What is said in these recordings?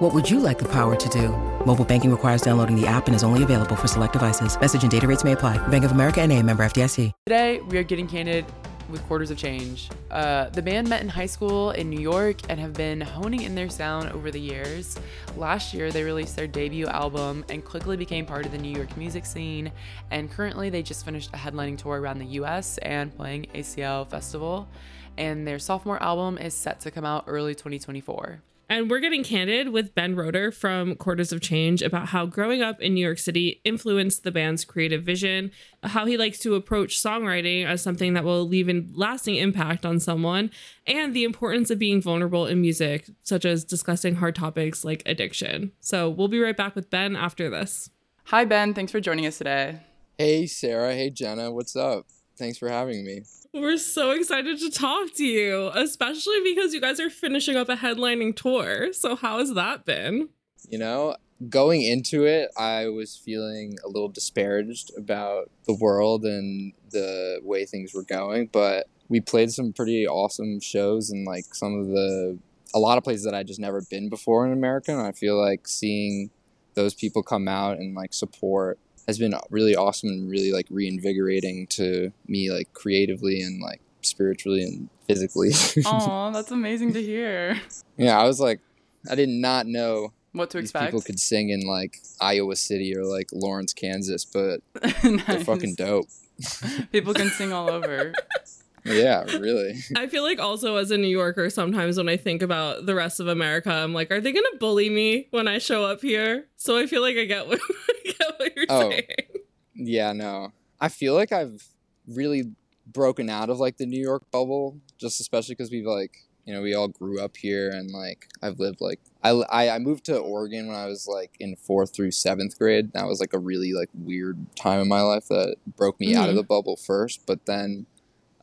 What would you like the power to do? Mobile banking requires downloading the app and is only available for select devices. Message and data rates may apply. Bank of America and a member FDIC. Today, we are getting candid with Quarters of Change. Uh, the band met in high school in New York and have been honing in their sound over the years. Last year, they released their debut album and quickly became part of the New York music scene. And currently, they just finished a headlining tour around the US and playing ACL Festival. And their sophomore album is set to come out early 2024. And we're getting candid with Ben Roter from Quarters of Change about how growing up in New York City influenced the band's creative vision, how he likes to approach songwriting as something that will leave a lasting impact on someone, and the importance of being vulnerable in music, such as discussing hard topics like addiction. So we'll be right back with Ben after this. Hi, Ben. Thanks for joining us today. Hey, Sarah. Hey, Jenna. What's up? Thanks for having me. We're so excited to talk to you, especially because you guys are finishing up a headlining tour. So, how has that been? You know, going into it, I was feeling a little disparaged about the world and the way things were going, but we played some pretty awesome shows and like some of the a lot of places that I just never been before in America. And I feel like seeing those people come out and like support has been really awesome and really like reinvigorating to me like creatively and like spiritually and physically. Oh, that's amazing to hear. yeah, I was like I did not know what to expect. people could sing in like Iowa City or like Lawrence, Kansas, but they're fucking dope. People can sing all over. Yeah, really. I feel like also as a New Yorker, sometimes when I think about the rest of America, I'm like, are they gonna bully me when I show up here? So I feel like I get what, I get what you're Oh. Yeah, no. I feel like I've really broken out of like the New York bubble, just especially because we've like, you know, we all grew up here and like I've lived like, I, I, I moved to Oregon when I was like in fourth through seventh grade. That was like a really like weird time in my life that broke me out of Mhm. the bubble first. But then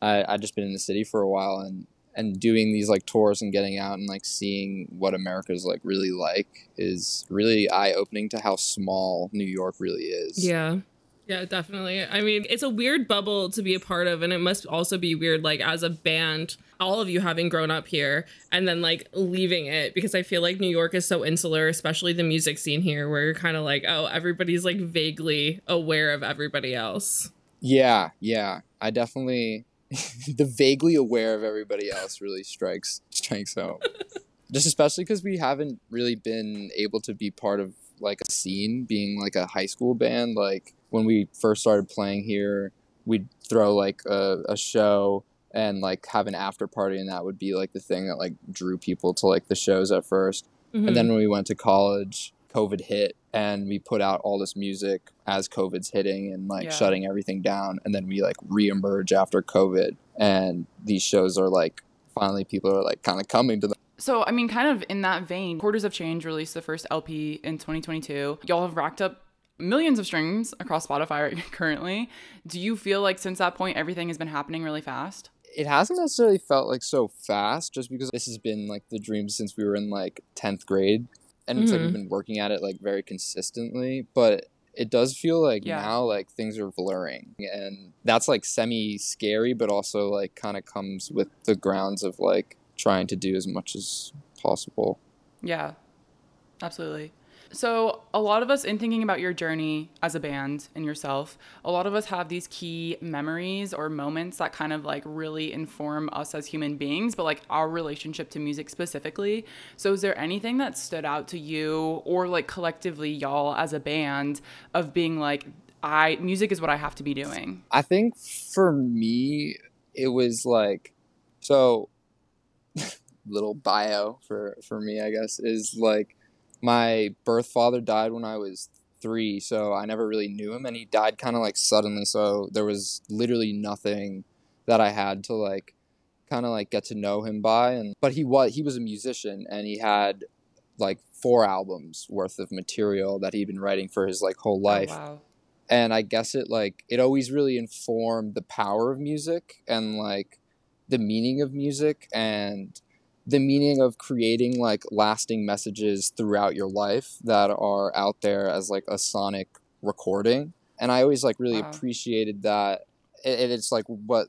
I, I just been in the city for a while and, and doing these like tours and getting out and like seeing what America's like really like is really eye opening to how small New York really is. Yeah. Yeah, definitely. I mean, it's a weird bubble to be a part of, and it must also be weird, like, as a band, all of you having grown up here and then, like, leaving it because I feel like New York is so insular, especially the music scene here, where you're kind of like, oh, everybody's, like, vaguely aware of everybody else. Yeah, yeah. I definitely the vaguely aware of everybody else really strikes strikes out. Just especially because we haven't really been able to be part of like a scene, being like a high school band. Like when we first started playing here, we'd throw like a, a show and like have an after party, and that would be like the thing that like drew people to like the shows at 1st Mhm. And then when we went to college, COVID hit and we put out all this music as COVID's hitting and like Yeah. shutting everything down. And then we like reemerge after COVID. And these shows are like finally people are like kind of coming to them. So, I mean, kind of in that vein, Quarters of Change released the first LP in 2022. Y'all have racked up millions of streams across Spotify right currently. Do you feel like since that point, everything has been happening really fast? It hasn't necessarily felt like so fast just because this has been like the dream since we were in like 10th grade. And it's like Mhm. we've been working at it like very consistently. But it does feel like Yeah. now like things are blurring and that's like semi scary but also like kind of comes with the grounds of like trying to do as much as possible Yeah, absolutely. So, a lot of us, in thinking about your journey as a band and yourself, a lot of us have these key memories or moments that kind of like really inform us as human beings, but like our relationship to music specifically. So, is there anything that stood out to you or like collectively, y'all as a band, of being like, I, music is what I have to be doing? i think for me it was like so little bio for for me i guess is like my birth father died when i was three so i never really knew him and he died kind of like suddenly so there was literally nothing that i had to like kind of like get to know him by and but he was he was a musician and he had like four albums worth of material that he'd been writing for his like whole oh, life Oh, wow. and I guess it like it always really informed the power of music and like the meaning of music and the meaning of creating like lasting messages throughout your life that are out there as like a sonic recording and i always like really Wow. appreciated that and it's like what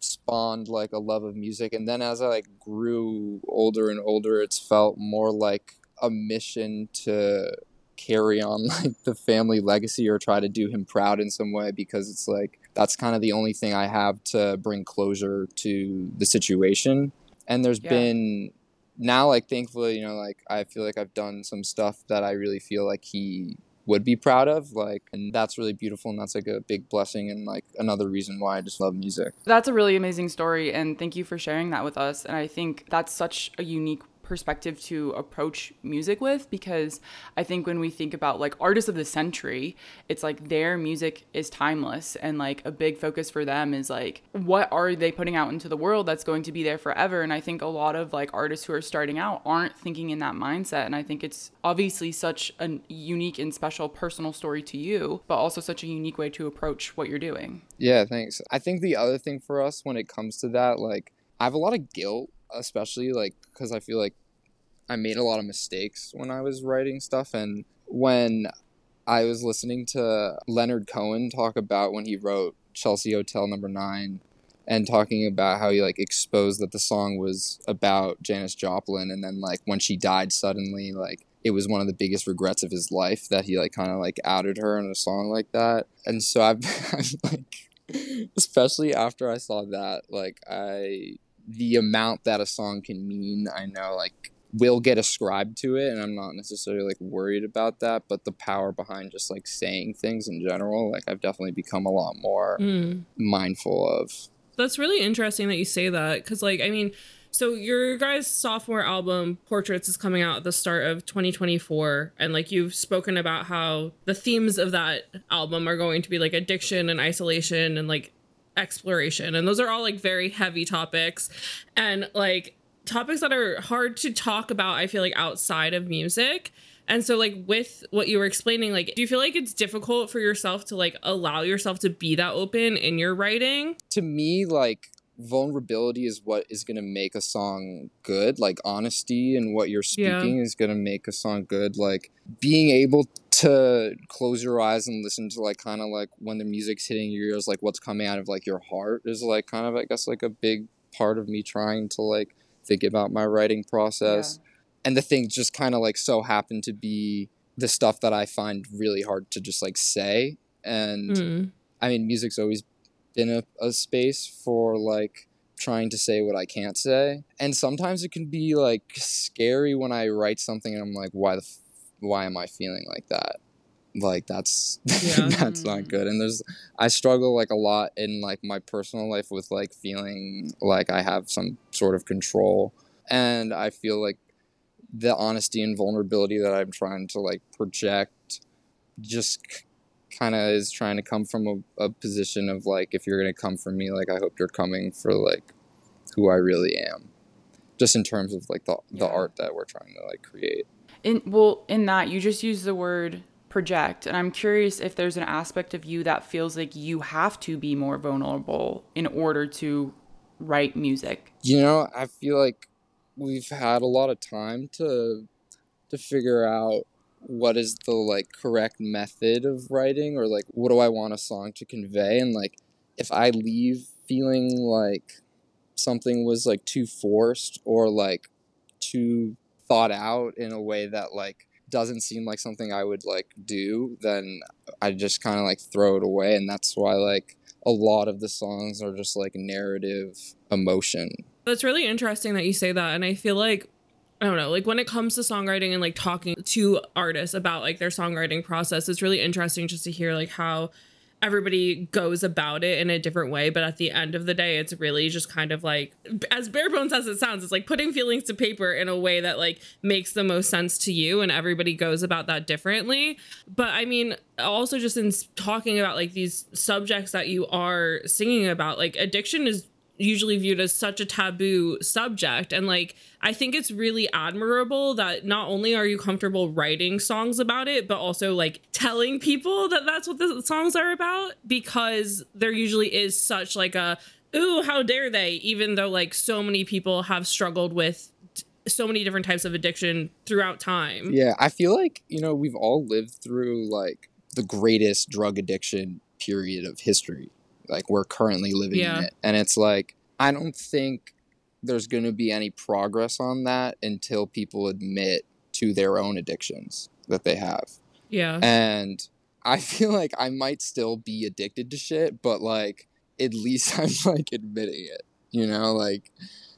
spawned like a love of music and then as i like grew older and older it's felt more like a mission to carry on like the family legacy or try to do him proud in some way because it's like that's kind of the only thing I have to bring closure to the situation. And there's Yeah. been now like thankfully, you know, like I feel like I've done some stuff that I really feel like he would be proud of like and that's really beautiful and that's like a big blessing and like another reason why I just love music. That's a really amazing story, and thank you for sharing that with us. And I think that's such a unique perspective to approach music with because I think when we think about like artists of the century, it's like their music is timeless and like a big focus for them is like what are they putting out into the world that's going to be there forever and I think a lot of like artists who are starting out aren't thinking in that mindset and I think it's obviously such a unique and special personal story to you but also such a unique way to approach what you're doing. Yeah, thanks. I think the other thing for us when it comes to that, like, I have a lot of guilt, especially like because I feel like I made a lot of mistakes when I was writing stuff, and when I was listening to Leonard Cohen talk about when he wrote Chelsea Hotel Number Nine, and talking about how he like exposed that the song was about Janis Joplin, and then like when she died suddenly, like it was one of the biggest regrets of his life that he like kind of like outed her in a song like that, and so I've, I've like especially after I saw that, like I the amount that a song can mean, I know like will get ascribed to it and I'm not necessarily like worried about that, but the power behind just like saying things in general, like I've definitely become a lot more Mm. mindful of. That's really interesting that you say that because, like, I mean, so your guys' sophomore album, Portraits, is coming out at the start of 2024. And, like, you've spoken about how the themes of that album are going to be like addiction and isolation and like exploration. And those are all like very heavy topics and like topics that are hard to talk about, I feel like, outside of music. And so, like, with what you were explaining, like, do you feel like it's difficult for yourself to like allow yourself to be that open in your writing? To me, like vulnerability is what is going to make a song good. Like honesty and what you're Yeah. speaking is going to make a song good. Like being able to close your eyes and listen to like kind of like when the music's hitting your ears, like what's coming out of like your heart is like kind of I guess like a big part of me trying to like think about my writing process. And the things just kind of like so happen to be the stuff that I find really hard to just like say. And Mm. I mean, music's always been a, a space for like trying to say what I can't say. And sometimes it can be like scary when I write something and I'm like, why the, f- why am I feeling like that? Like that's Yeah. that's not mm. good. And there's I struggle like a lot in like my personal life with like feeling like I have some sort of control. And I feel like the honesty and vulnerability that I'm trying to like project just kind of is trying to come from a, a position of like if you're going to come for me like I hope you're coming for like who I really am. Just in terms of like the the art that we're trying to like create. In well, in that you just use the word project, and I'm curious if there's an aspect of you that feels like you have to be more vulnerable in order to write music. You know, I feel like we've had a lot of time to to figure out what is the like correct method of writing or like what do I want a song to convey and like if I leave feeling like something was like too forced or like too thought out in a way that like doesn't seem like something I would like do, then I just kind of like throw it away and that's why like a lot of the songs are just like narrative emotion That's really interesting that you say that. And I feel like, I don't know, like when it comes to songwriting and like talking to artists about like their songwriting process, it's really interesting just to hear like how everybody goes about it in a different way. But at the end of the day, it's really just kind of like, as bare bones as it sounds, it's like putting feelings to paper in a way that like makes the most sense to you. And everybody goes about that differently. But I mean, also just in talking about like these subjects that you are singing about, like addiction is usually viewed as such a taboo subject. And like, I think it's really admirable that not only are you comfortable writing songs about it, but also like telling people that that's what the songs are about because there usually is such like a, ooh, how dare they? Even though like so many people have struggled with so many different types of addiction throughout time. Yeah, I feel like, you know, we've all lived through like the greatest drug addiction period of history. Like we're currently living Yeah. in it. And it's like I don't think there's going to be any progress on that until people admit to their own addictions that they have. Yeah. And I feel like I might still be addicted to shit, but like at least I'm like admitting it. You know, like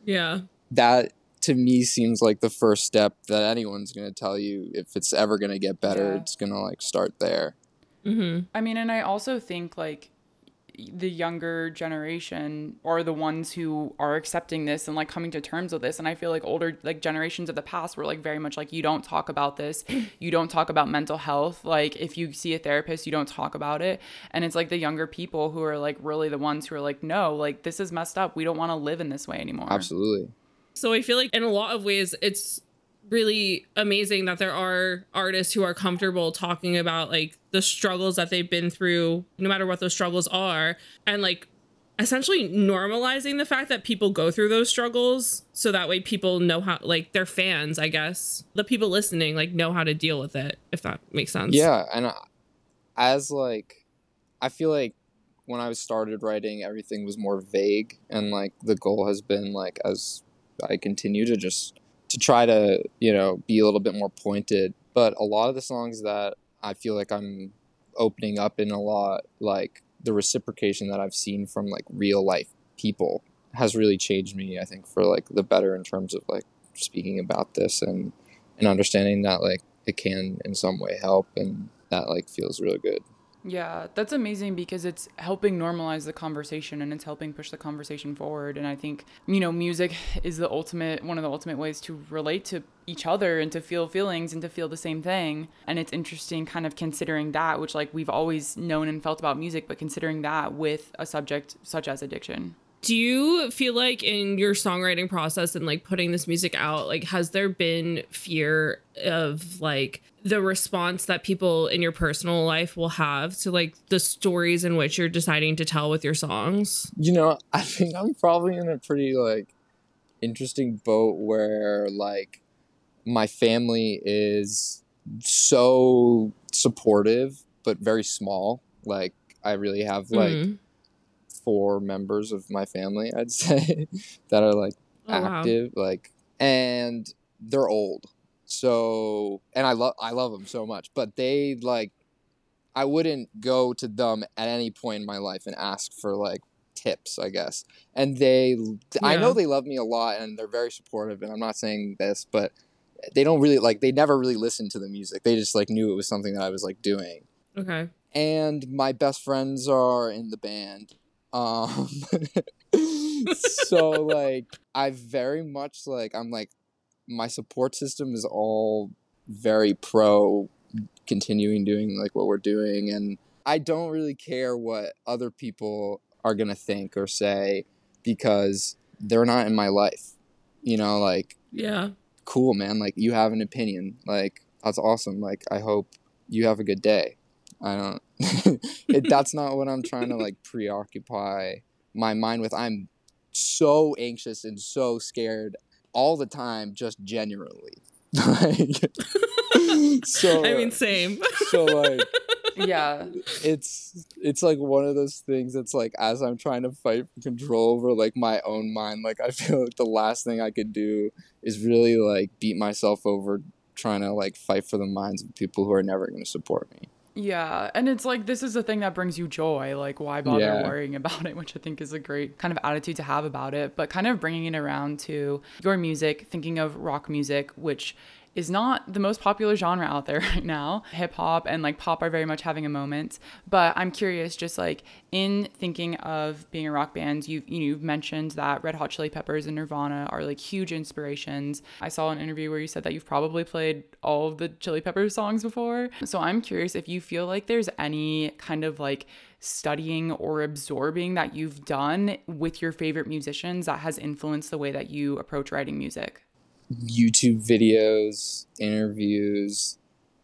Yeah. that to me seems like the first step that anyone's going to tell you if it's ever going to get better, Yeah. it's going to like start there. Mm-hmm. I mean, and I also think like the younger generation are the ones who are accepting this and like coming to terms with this. And i feel like older like generations of the past were like very much like you don't talk about this. You don't talk about mental health. Like if you see a therapist you don't talk about it. And it's like the younger people who are like really the ones who are like no like this is messed up. We don't want to live in this way anymore. Absolutely. So I feel like in a lot of ways it's really amazing that there are artists who are comfortable talking about like the struggles that they've been through no matter what those struggles are and like essentially normalizing the fact that people go through those struggles so that way people know how like their fans I guess the people listening like know how to deal with it if that makes sense. Yeah, and as like I feel like when I started writing everything was more vague and like the goal has been like as I continue to just to try to, you know, be a little bit more pointed, but a lot of the songs that I feel like I'm opening up in a lot like the reciprocation that I've seen from like real life people has really changed me I think for like the better in terms of like speaking about this and and understanding that like it can in some way help and that like feels really good Yeah, that's amazing because it's helping normalize the conversation and it's helping push the conversation forward. And I think, you know, music is the ultimate, one of the ultimate ways to relate to each other and to feel feelings and to feel the same thing. And it's interesting kind of considering that, which like we've always known and felt about music, but considering that with a subject such as addiction. Do you feel like in your songwriting process and like putting this music out, like has there been fear of like the response that people in your personal life will have to like the stories in which you're deciding to tell with your songs? you know i think i'm probably in a pretty like interesting boat where like my family is so supportive but very small like i really have like Mm. Four members of my family i'd say that are like Oh, wow. active like and they're old so and i love i love them so much but they like i wouldn't go to them at any point in my life and ask for like tips i guess and they i know they love me a lot and they're very supportive and i'm not saying this but they don't really like they never really listened to the music they just like knew it was something that i was like doing Okay. and my best friends are in the band. Um, so like I very much like I'm like my support system is all very pro continuing doing like what we're doing and I don't really care what other people are going to think or say because they're not in my life. You know, like Yeah. cool man like you have an opinion like that's awesome like i hope you have a good day i don't it, that's not what i'm trying to like preoccupy my mind with i'm so anxious and so scared all the time just genuinely like so I mean, uh, same. so like Yeah. it's it's like one of those things that's like as I'm trying to fight for control over like my own mind, like I feel like the last thing I could do is really like beat myself over trying to like fight for the minds of people who are never going to support me. Yeah, and it's like this is a thing that brings you joy. Like, why bother Yeah. worrying about it? Which I think is a great kind of attitude to have about it. But kind of bringing it around to your music, thinking of rock music, which is not the most popular genre out there right now. Hip hop and like pop are very much having a moment. But I'm curious, just like in thinking of being a rock band, you you know, you've mentioned that Red Hot Chili Peppers and Nirvana are like huge inspirations. I saw an interview where you said that you've probably played all of the Chili Peppers songs before. So I'm curious if you feel like there's any kind of like studying or absorbing that you've done with your favorite musicians that has influenced the way that you approach writing music? YouTube videos, interviews.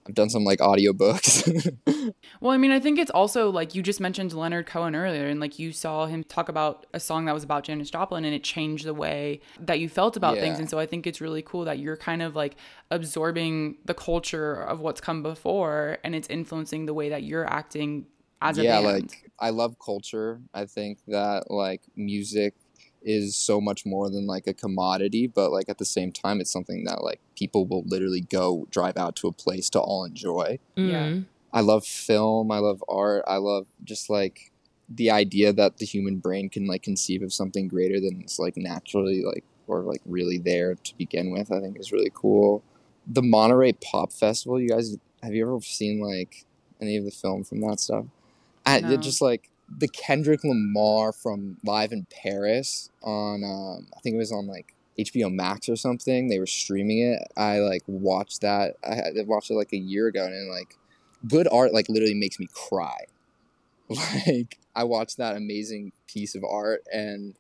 I've done some like audiobooks. well, I mean, I think it's also like you just mentioned Leonard Cohen earlier, and like you saw him talk about a song that was about Janis Joplin, and it changed the way that you felt about yeah. things. And so I think it's really cool that you're kind of like absorbing the culture of what's come before, and it's influencing the way that you're acting as a yeah, band. like I love culture. I think that like music is so much more than like a commodity, but like at the same time, it's something that like people will literally go drive out to a place to all enjoy. Mm-hmm. Yeah. I love film. I love art. I love just like the idea that the human brain can like conceive of something greater than it's like naturally like or like really there to begin with. I think is really cool. The Monterey Pop Festival. You guys have you ever seen like any of the film from that stuff? I, no. just like the Kendrick Lamar from Live in Paris on um, I think it was on like HBO Max or something. They were streaming it. I like watched that. I, I watched it like a year ago, and like good art like literally makes me cry. Like I watched that amazing piece of art, and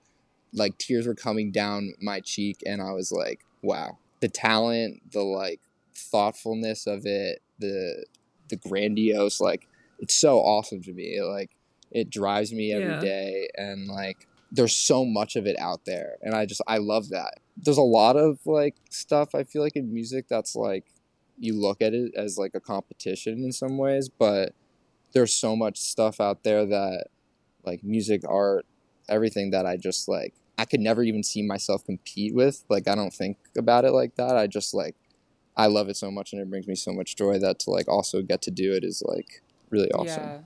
like tears were coming down my cheek, and I was like, wow, the talent, the like thoughtfulness of it, the the grandiose like it's so awesome to me. Like it drives me every yeah. day, and like there's so much of it out there and i just i love that there's a lot of like stuff i feel like in music that's like you look at it as like a competition in some ways but there's so much stuff out there that like music art everything that i just like i could never even see myself compete with like i don't think about it like that i just like i love it so much and it brings me so much joy that to like also get to do it is like really awesome yeah.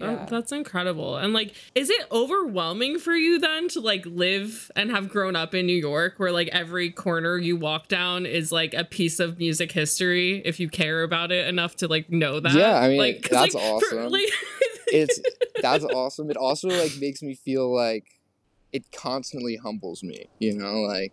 Oh, yeah. Oh, that's incredible. And like, is it overwhelming for you then to like live and have grown up in New York where like every corner you walk down is like a piece of music history if you care about it enough to like know that? Yeah, I mean, like, that's like, awesome. For, like- it's that's awesome. It also like makes me feel like it constantly humbles me, you know, like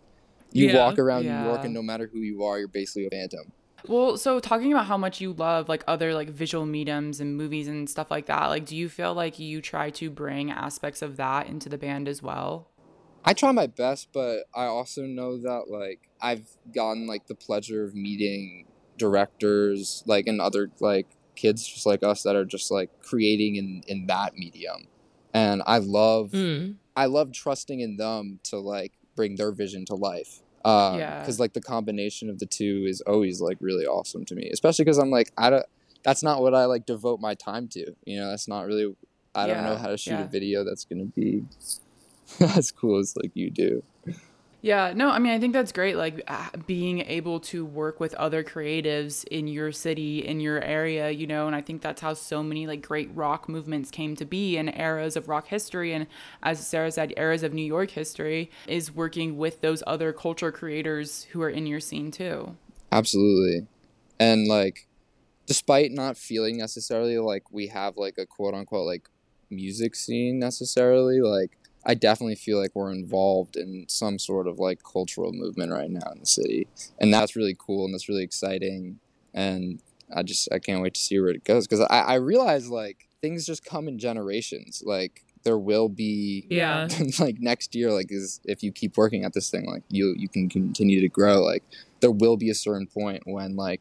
you yeah. walk around yeah. New York and no matter who you are, you're basically a phantom. Well, so talking about how much you love like other like visual mediums and movies and stuff like that, like do you feel like you try to bring aspects of that into the band as well? I try my best, but I also know that like I've gotten like the pleasure of meeting directors like and other like kids just like us that are just like creating in in that medium. And I love mm. I love trusting in them to like bring their vision to life. Um, yeah. Because like the combination of the two is always like really awesome to me, especially because I'm like I don't. That's not what I like devote my time to. You know, that's not really. I don't know how to shoot yeah. a video that's gonna be as cool as like you do. Yeah, no, I mean, I think that's great. Like uh, being able to work with other creatives in your city, in your area, you know, and I think that's how so many like great rock movements came to be in eras of rock history. And as Sarah said, eras of New York history is working with those other culture creators who are in your scene too. Absolutely. And like, despite not feeling necessarily like we have like a quote unquote like music scene necessarily, like, I definitely feel like we're involved in some sort of like cultural movement right now in the city, and that's really cool and that's really exciting. And I just I can't wait to see where it goes because I I realize like things just come in generations. Like there will be yeah like next year like is if you keep working at this thing like you you can continue to grow like there will be a certain point when like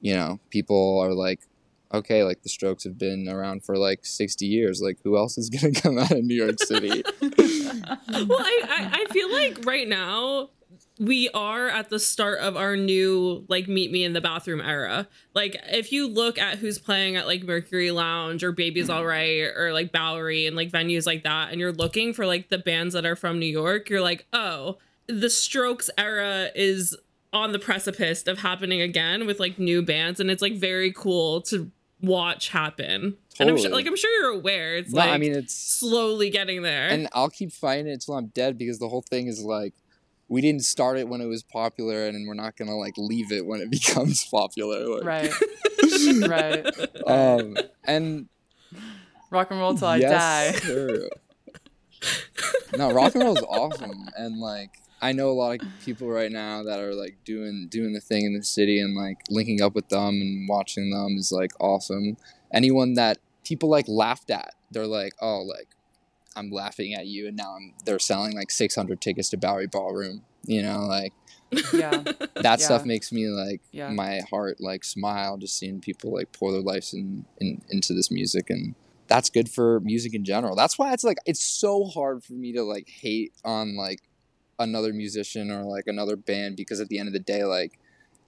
you know people are like okay, like the Strokes have been around for like 60 years. Like, who else is going to come out of New York City? well, I, I, I feel like right now we are at the start of our new like meet me in the bathroom era like if you look at who's playing at like mercury lounge or baby's all right or like bowery and like venues like that and you're looking for like the bands that are from new york you're like oh the strokes era is on the precipice of happening again with like new bands and it's like very cool to watch happen. Totally. And I'm sure, like I'm sure you're aware. It's no, like I mean it's slowly getting there. And I'll keep fighting it until I'm dead because the whole thing is like we didn't start it when it was popular and we're not gonna like leave it when it becomes popular. Like. Right. right. Um and rock and roll till yes, I die. Sure. no, rock and roll is awesome and like I know a lot of people right now that are like doing doing the thing in the city and like linking up with them and watching them is like awesome. Anyone that people like laughed at they're like, oh, like I'm laughing at you, and now I'm they're selling like 600 tickets to Bowery Ballroom. You know, like Yeah. that stuff makes me like Yeah. my heart like smile just seeing people like pour their lives in, in into this music and that's good for music in general that's why it's like it's so hard for me to like hate on like another musician or like another band because at the end of the day like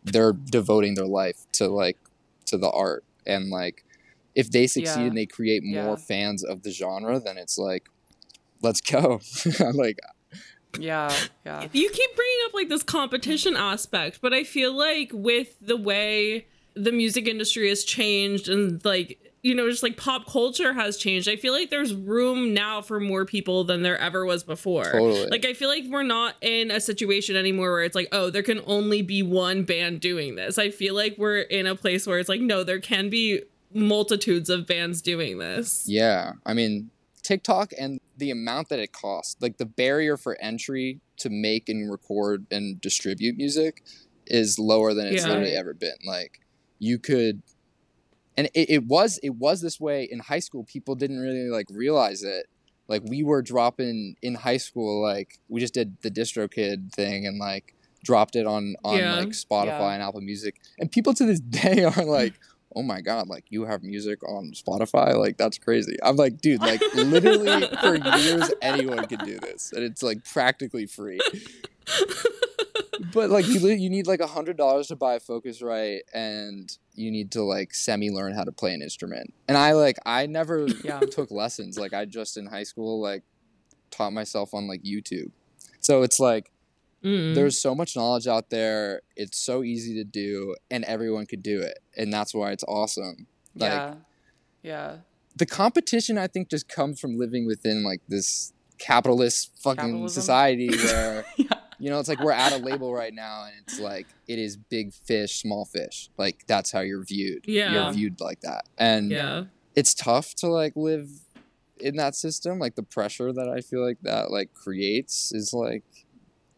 they're devoting their life to like to the art and like if they succeed Yeah. and they create more Yeah. fans of the genre then it's like let's go like Yeah. Yeah. You keep bringing up like this competition aspect, but I feel like with the way the music industry has changed and like you know just like pop culture has changed i feel like there's room now for more people than there ever was before Totally. like i feel like we're not in a situation anymore where it's like oh there can only be one band doing this i feel like we're in a place where it's like no there can be multitudes of bands doing this Yeah, I mean TikTok and the amount that it costs, like the barrier for entry to make and record and distribute music, is lower than it's Yeah. literally ever been. Like you could, and it, it was it was this way in high school. People didn't really like realize it. Like we were dropping in high school, like we just did the DistroKid thing and like dropped it on on Yeah. like Spotify Yeah. and Apple Music, and people to this day are like oh my god, like you have music on Spotify, like that's crazy. I'm like, dude, like literally for years anyone could do this, and it's like practically free. but like you, you need like a hundred dollars to buy a Focusrite, and you need to like semi learn how to play an instrument. And I like I never Yeah. took lessons. Like I just in high school like taught myself on like YouTube. So it's like Mm. there's so much knowledge out there. It's so easy to do, and everyone could do it, and that's why it's awesome. Like yeah. Yeah. the competition, I think, just comes from living within like this capitalist fucking Capitalism? society where Yeah. You know it's like we're at a label right now, and it's like it is big fish, small fish. Like that's how you're viewed. Yeah. you're viewed like that, and yeah it's tough to like live in that system. Like the pressure that I feel like that like creates is like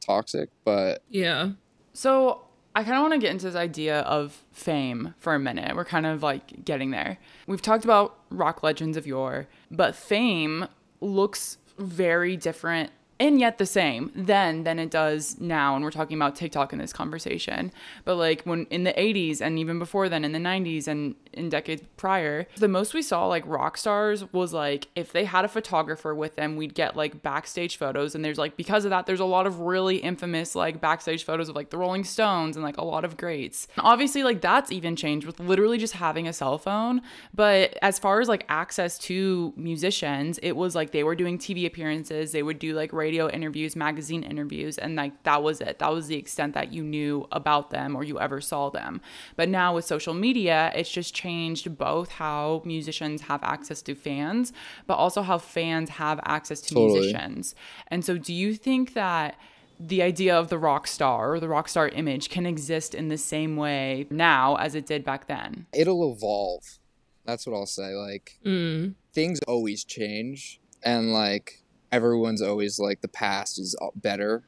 toxic, but yeah So I kind of want to get into this idea of fame for a minute. We're kind of like getting there. We've talked about rock legends of yore, but fame looks very different and yet the same then than it does now and we're talking about TikTok in this conversation. But like when in the 80s and even before then in the 90s and in decades prior, the most we saw like rock stars was like if they had a photographer with them, we'd get like backstage photos and there's like because of that there's a lot of really infamous like backstage photos of like the Rolling Stones and like a lot of greats. And obviously like that's even changed with literally just having a cell phone, but as far as like access to musicians, it was like they were doing TV appearances, they would do like radio interviews, magazine interviews and like that was it. That was the extent that you knew about them or you ever saw them. But now with social media, it's just changed both how musicians have access to fans, but also how fans have access to Totally. musicians. And so do you think that the idea of the rock star or the rock star image can exist in the same way now as it did back then? it'll evolve. That's what I'll say. Like mm. things always change and like everyone's always like the past is better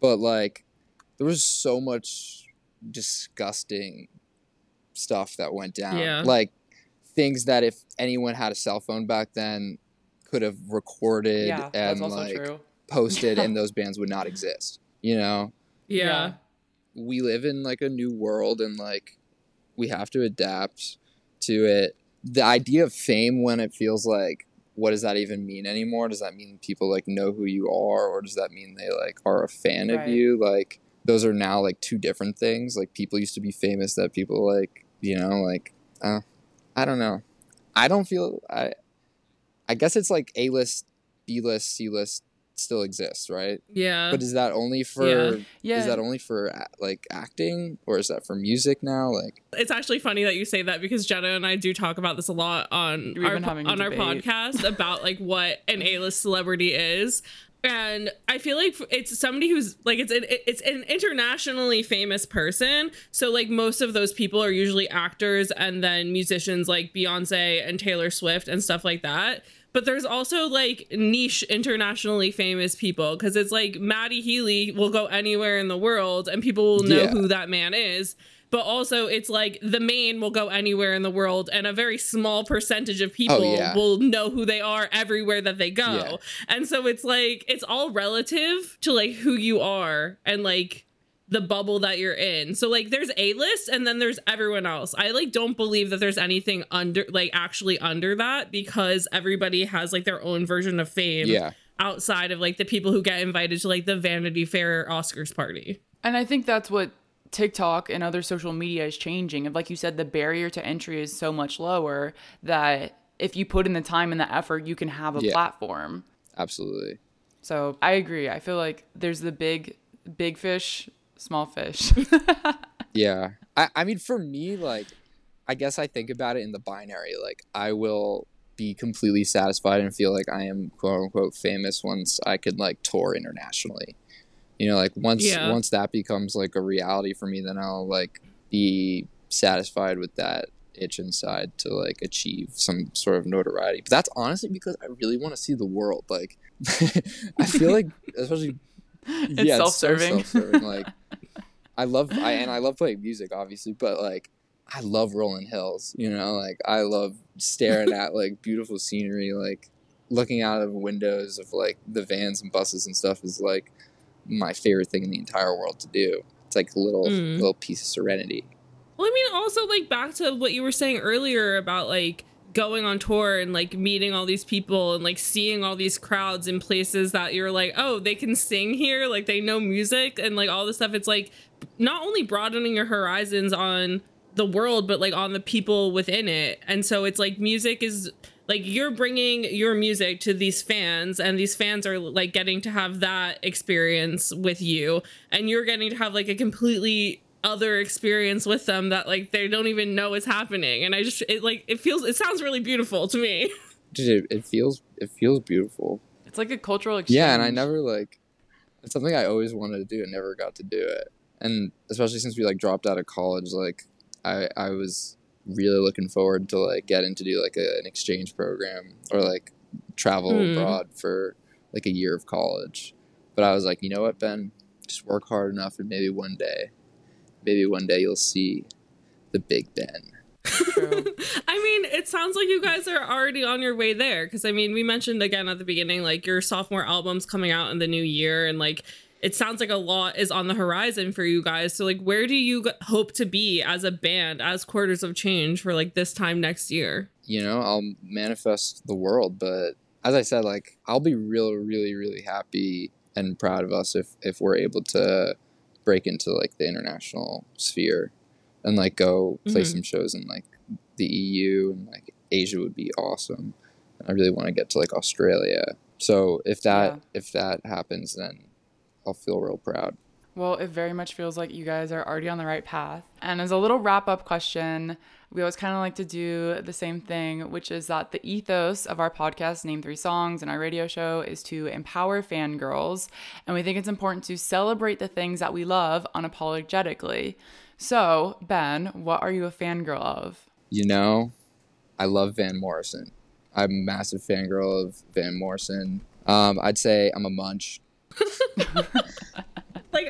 but like there was so much disgusting stuff that went down Yeah. like things that if anyone had a cell phone back then could have recorded yeah, that's and also like true. posted and those bands would not exist you know yeah we live in like a new world and like we have to adapt to it. The idea of fame when it feels like what does that even mean anymore? Does that mean people like know who you are or does that mean they like are a fan Right. of you? Like those are now like two different things. Like people used to be famous that people like, you know, like uh, I don't know. I don't feel I I guess it's like A-list, B-list, C-list still exists, right? yeah But is that only for Yeah. Yeah. is that only for like acting or is that for music now? Like it's actually funny that you say that because Jenna and I do talk about this a lot on We've our, been having a on our podcast about like what an A-list celebrity is. And I feel like it's somebody who's like it's an it's an internationally famous person. So like most of those people are usually actors and then musicians like Beyonce and Taylor Swift and stuff like that. But there's also like niche internationally famous people because it's like Matty Healy will go anywhere in the world and people will know Yeah. who that man is. but also it's like the main will go anywhere in the world and a very small percentage of people Oh, yeah. will know who they are everywhere that they go. Yeah. And so it's like it's all relative to like who you are and like the bubble that you're in. So like there's A list and then there's everyone else. I like don't believe that there's anything under like actually under that because everybody has like their own version of fame Yeah. outside of like the people who get invited to like the Vanity Fair Oscars party. And I think that's what TikTok and other social media is changing. And like you said, the barrier to entry is so much lower that if you put in the time and the effort, you can have a Yeah. platform. Absolutely. So I agree. I feel like there's the big, big fish, small fish. Yeah. I, I mean, for me, like, I guess I think about it in the binary. Like, I will be completely satisfied and feel like I am quote unquote famous once I could like tour internationally. You know, like once Yeah. once that becomes like a reality for me, then I'll like be satisfied with that itch inside to like achieve some sort of notoriety. But that's honestly because I really want to see the world. Like, I feel like especially It's self-serving. so self-serving. Like, I love I and I love playing music, obviously, but like I love rolling hills. You know, like I love staring at like beautiful scenery. Like looking out of windows of like the vans and buses and stuff is like my favorite thing in the entire world to do. It's like a little Mm. little piece of serenity. Well, I mean, also like back to what you were saying earlier about like going on tour and like meeting all these people and like seeing all these crowds in places that you're like, oh, they can sing here, like they know music and like all this stuff. It's like not only broadening your horizons on the world, but like on the people within it. And so it's like music is like you're bringing your music to these fans and these fans are like getting to have that experience with you and you're getting to have like a completely other experience with them that like they don't even know is happening and i just it like it feels it sounds really beautiful to me Dude, it, it feels it feels beautiful. it's like a cultural exchange. Yeah, and I never like it's something I always wanted to do and never got to do it. And especially since we like dropped out of college, like I I was really looking forward to like getting to do like a, an exchange program or like travel Hmm. abroad for like a year of college. But I was like, you know what, Ben, just work hard enough and maybe one day, maybe one day you'll see the Big Ben. I mean it sounds like you guys are already on your way there because i mean we mentioned again at the beginning like your sophomore album's coming out in the new year and like it sounds like a lot is on the horizon for you guys. So like where do you g- hope to be as a band as quarters of change for like this time next year? You know i'll manifest the world but as i said like i'll be really really really happy and proud of us if if we're able to break into like the international sphere and like go play Mhm. some shows in like the eu and like asia would be awesome and i really want to get to like australia so if that Yeah. if that happens then i'll feel real proud Well, it very much feels like you guys are already on the right path. And as a little wrap up question, we always kind of like to do the same thing, which is that the ethos of our podcast, Name Three Songs, and our radio show is to empower fangirls. And we think it's important to celebrate the things that we love unapologetically. So, Ben, what are you a fangirl of? you know i love van morrison i'm a massive fangirl of van morrison um, i'd say i'm a munch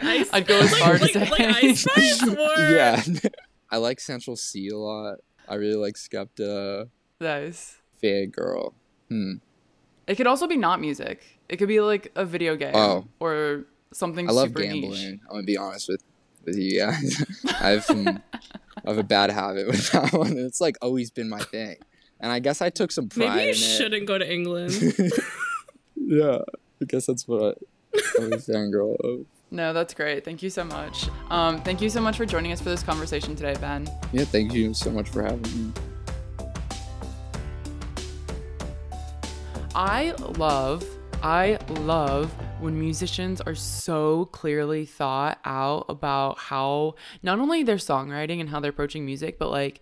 like ice I'd go as like, far to like, say- like ice spice or yeah. I like Central Cee a lot. I really like Skepta. Nice. Fangirl. Hmm. It could also be not music. It could be like a video game Oh. or something I love super gambling. niche. I'm gonna be honest with with you guys. I have some I have a bad habit with that one. It's like always been my thing. And I guess I took some pride maybe you in shouldn't go to england yeah. I guess that's what I, I'm a fangirl of. No, that's great. Thank you so much. Um, thank you so much for joining us for this conversation today, Ben. Yeah, thank you so much for having me. I love, I love when musicians are so clearly thought out about how not only their songwriting and how they're approaching music, but like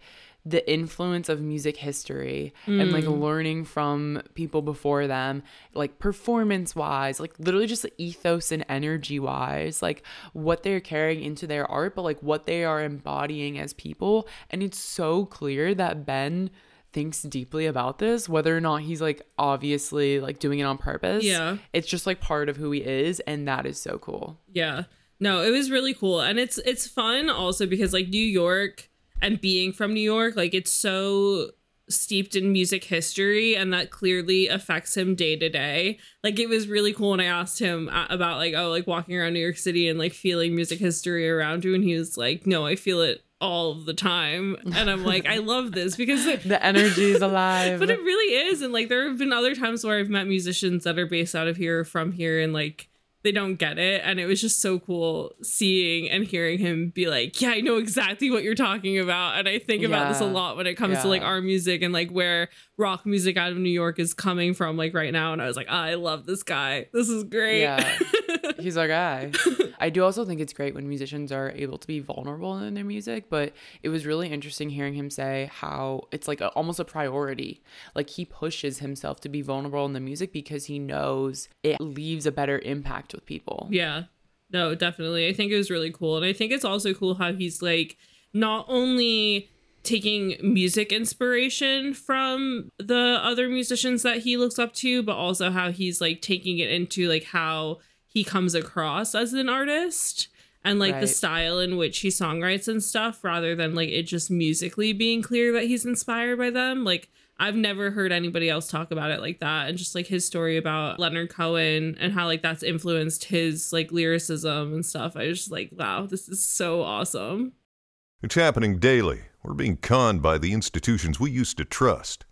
the influence of music history and like mm. learning from people before them, like performance wise, like literally just ethos and energy wise, like what they're carrying into their art, but like what they are embodying as people. And it's so clear that Ben thinks deeply about this, whether or not he's like obviously like doing it on purpose. Yeah. It's just like part of who he is, and that is so cool. Yeah. No, it was really cool. And it's it's fun also because like New York and being from New York, like it's so steeped in music history and that clearly affects him day to day. Like it was really cool when I asked him uh, about like oh like walking around New York City and like feeling music history around you and he was like no, I feel it all the time. And I'm like, I love this because the energy is alive. But it really is. And like there have been other times where I've met musicians that are based out of here or from here and like they don't get it. And it was just so cool seeing and hearing him be like yeah i know exactly what you're talking about. And i think about yeah. this a lot when it comes yeah. to like our music and like where rock music out of new york is coming from like right now. And i was like oh, i love this guy. This is great. Yeah. He's our guy i do also think it's great when musicians are able to be vulnerable in their music but it was really interesting hearing him say how it's like a, almost a priority like he pushes himself to be vulnerable in the music because he knows it leaves a better impact with people. Yeah. No, definitely. I think it was really cool. And I think it's also cool how he's like not only taking music inspiration from the other musicians that he looks up to, but also how he's like taking it into like how he comes across as an artist and like right. the style in which he songwrites and stuff rather than like it just musically being clear that he's inspired by them. Like I've never heard anybody else talk about it like that. And just like his story about Leonard Cohen and how like that's influenced his like lyricism and stuff. I was just like, wow, this is so awesome. It's happening daily. We're being conned by the institutions we used to trust.